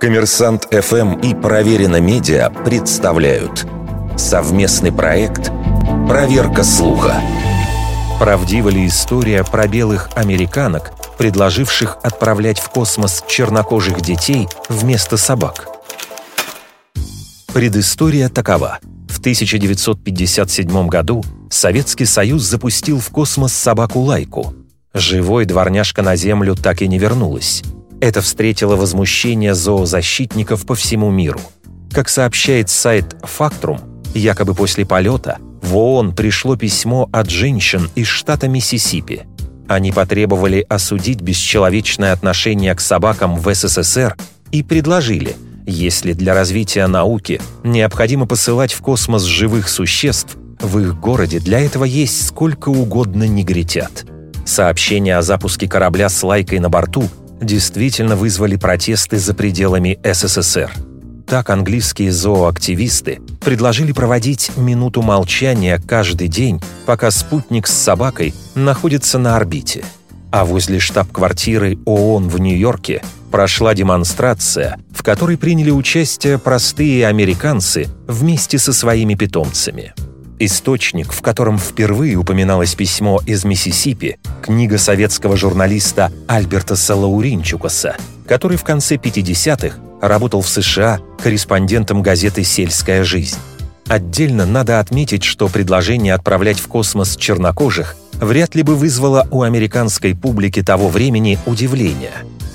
Коммерсант ФМ и Проверено Медиа представляют совместный проект «Проверка слуха». Правдива ли история про белых американок, предложивших отправлять в космос чернокожих детей вместо собак? Предыстория такова. В 1957 году Советский Союз запустил в космос собаку Лайку. Живой дворняжка на Землю так и не вернулась. Это встретило возмущение зоозащитников по всему миру. Как сообщает сайт «Фактрум», якобы после полета в ООН пришло письмо от женщин из штата Миссисипи. Они потребовали осудить бесчеловечное отношение к собакам в СССР и предложили, если для развития науки необходимо посылать в космос живых существ, в их городе для этого есть сколько угодно негритят. Сообщение о запуске корабля с лайкой на борту действительно вызвали протесты за пределами СССР. Так английские зооактивисты предложили проводить минуту молчания каждый день, пока спутник с собакой находится на орбите. А возле штаб-квартиры ООН в Нью-Йорке прошла демонстрация, в которой приняли участие простые американцы вместе со своими питомцами. Источник, в котором впервые упоминалось письмо из Миссисипи, книга советского журналиста Альберта Салауринчукаса, который в конце 50-х работал в США корреспондентом газеты «Сельская жизнь». Отдельно надо отметить, что предложение отправлять в космос чернокожих вряд ли бы вызвало у американской публики того времени удивление.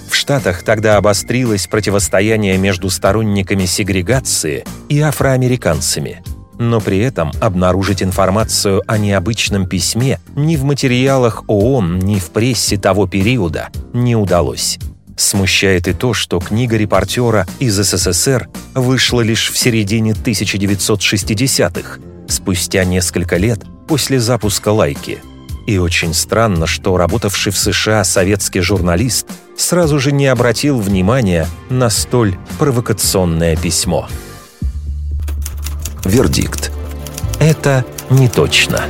В Штатах тогда обострилось противостояние между сторонниками сегрегации и афроамериканцами – но при этом обнаружить информацию о необычном письме ни в материалах ООН, ни в прессе того периода не удалось. Смущает и то, что книга репортера из СССР вышла лишь в середине 1960-х, спустя несколько лет после запуска «Лайки». И очень странно, что работавший в США советский журналист сразу же не обратил внимания на столь провокационное письмо. Вердикт. Это не точно.